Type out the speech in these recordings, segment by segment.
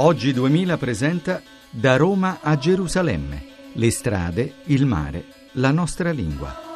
Oggi 2000 presenta Da Roma a Gerusalemme. Le strade, il mare, la nostra lingua.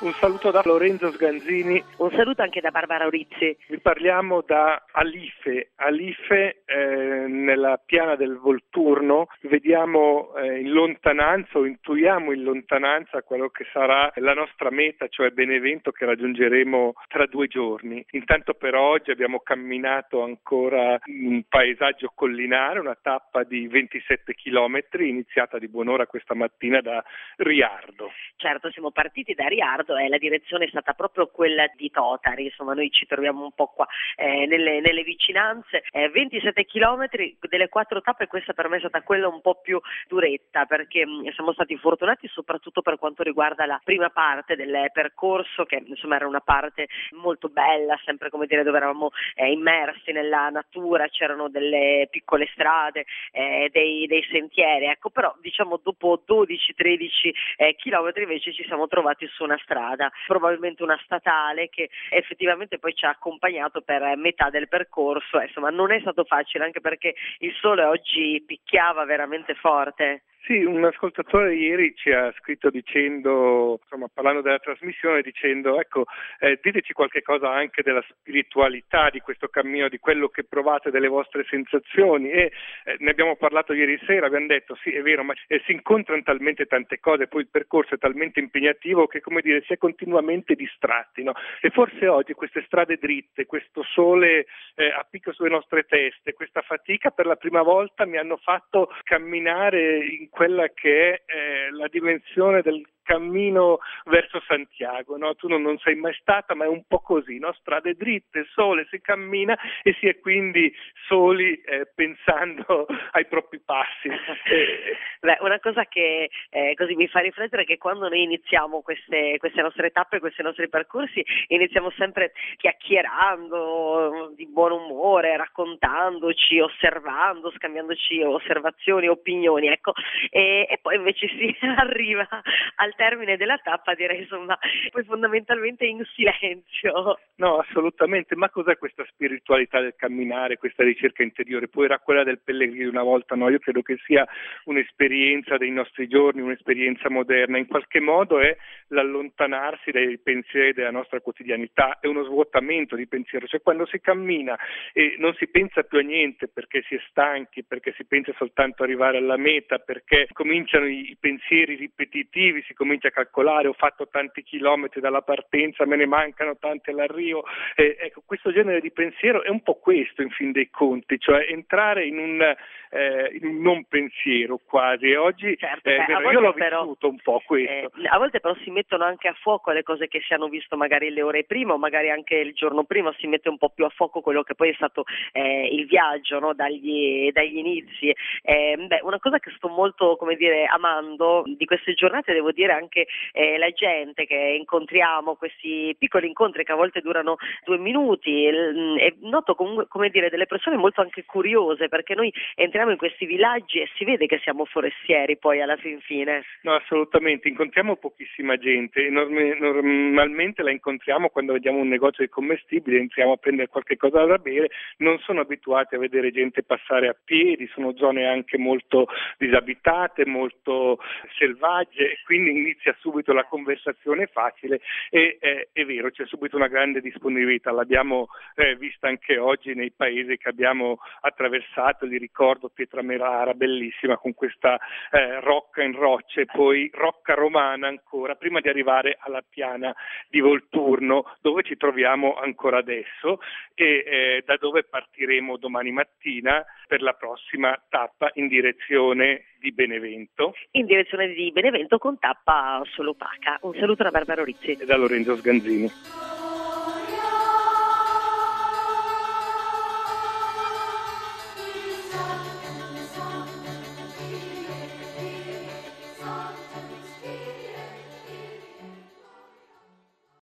Un saluto da Lorenzo Sganzini. Un saluto anche da Barbara Orizzi. Vi parliamo da Alife. Alife eh, nella piana del Volturno. Vediamo eh, in lontananza o intuiamo in lontananza quello che sarà la nostra meta, cioè Benevento che raggiungeremo tra due giorni. Intanto per oggi abbiamo camminato ancora un paesaggio collinare, una tappa di 27 km iniziata di buon'ora questa mattina da Riardo. Certo, siamo partiti da Riardo e la direzione è stata proprio quella di Totari, insomma noi ci troviamo un po' qua eh, nelle, nelle, vicinanze, eh, 27 km delle quattro tappe questa per me è stata quella un po' più duretta perché mh, mm, siamo stati fortunati soprattutto per quanto riguarda la prima parte del percorso che insomma era una parte molto bella, sempre come dire dove eravamo eh, immersi nella natura, c'erano delle piccole strade, eh, dei, dei, sentieri, ecco però diciamo dopo 12-13 eh, chilometri invece ci siamo trovati su una strada strada, probabilmente una statale che effettivamente poi ci ha accompagnato per metà del percorso, insomma non è stato facile anche perché il sole oggi picchiava veramente forte. Sì, un ascoltatore ieri ci ha scritto dicendo, insomma, parlando della trasmissione, dicendo, ecco, eh, diteci qualche cosa anche della spiritualità di questo cammino, di quello che provate, delle vostre sensazioni. E eh, ne abbiamo parlato ieri sera, abbiamo detto, sì, è vero, ma eh, si incontrano talmente tante cose, poi il percorso è talmente impegnativo che, come dire, si è continuamente distratti, no? E forse oggi queste strade dritte, questo sole eh, a picco sulle nostre teste, questa fatica per la prima volta mi hanno fatto camminare in quella che è eh, la dimensione del cammino verso Santiago, no? tu non, non, sei mai stata, ma è un po' così, no? strade dritte, sole, si cammina e si è quindi soli eh, pensando ai propri passi. Eh, Beh, una cosa che eh, così mi fa riflettere è che quando noi iniziamo queste, queste nostre tappe, questi nostri percorsi, iniziamo sempre chiacchierando, di buon umore, raccontandoci, osservando, scambiandoci osservazioni, opinioni, ecco, e, e poi invece si arriva al termine della tappa direi insomma poi fondamentalmente in silenzio. No, assolutamente, ma cos'è questa spiritualità del camminare, questa ricerca interiore? Poi era quella del pellegrino una volta, no? Io credo che sia un'esperienza dei nostri giorni, un'esperienza moderna, in qualche modo è l'allontanarsi dai pensieri della nostra quotidianità, è uno svuotamento di pensiero, cioè quando si cammina e non si pensa più a niente perché si è stanchi, perché si pensa soltanto a arrivare alla meta, perché cominciano i pensieri ripetitivi, si comincia a calcolare, ho fatto tanti chilometri dalla partenza, me ne mancano tanti all'arrivo. Eh, ecco, questo genere di pensiero è un po' questo in fin dei conti, cioè entrare in un, eh, in un non pensiero quasi. E oggi certo, eh, beh, io l'ho però, vissuto un po' questo. Eh, a volte però si mettono anche a fuoco le cose che si hanno visto magari le ore prima o magari anche il giorno prima, si mette un po' più a fuoco quello che poi è stato eh, il viaggio no? dagli, dagli, inizi. Eh, beh, una cosa che sto molto come dire, amando di queste giornate, devo dire, dire anche eh, la gente che incontriamo, questi piccoli incontri che a volte durano due minuti mm, e noto comunque, come dire delle persone molto anche curiose perché noi entriamo in questi villaggi e si vede che siamo forestieri poi alla fin fine. No, assolutamente, incontriamo pochissima gente, normalmente la incontriamo quando vediamo un negozio di commestibili, entriamo a prendere qualche cosa da bere, non sono abituati a vedere gente passare a piedi, sono zone anche molto disabitate, molto selvagge, quindi inizia subito la conversazione facile e eh, è vero, c'è subito una grande disponibilità, l'abbiamo eh, vista anche oggi nei paesi che abbiamo attraversato, li ricordo Pietramerara, bellissima con questa eh, rocca in rocce, poi rocca romana ancora, prima di arrivare alla piana di Volturno dove ci troviamo ancora adesso e eh, da dove partiremo domani mattina per la prossima tappa in direzione di Benevento. In direzione di Benevento con tappa solo opaca. Un saluto da Barbara Rizzi. E da Lorenzo Sganzini.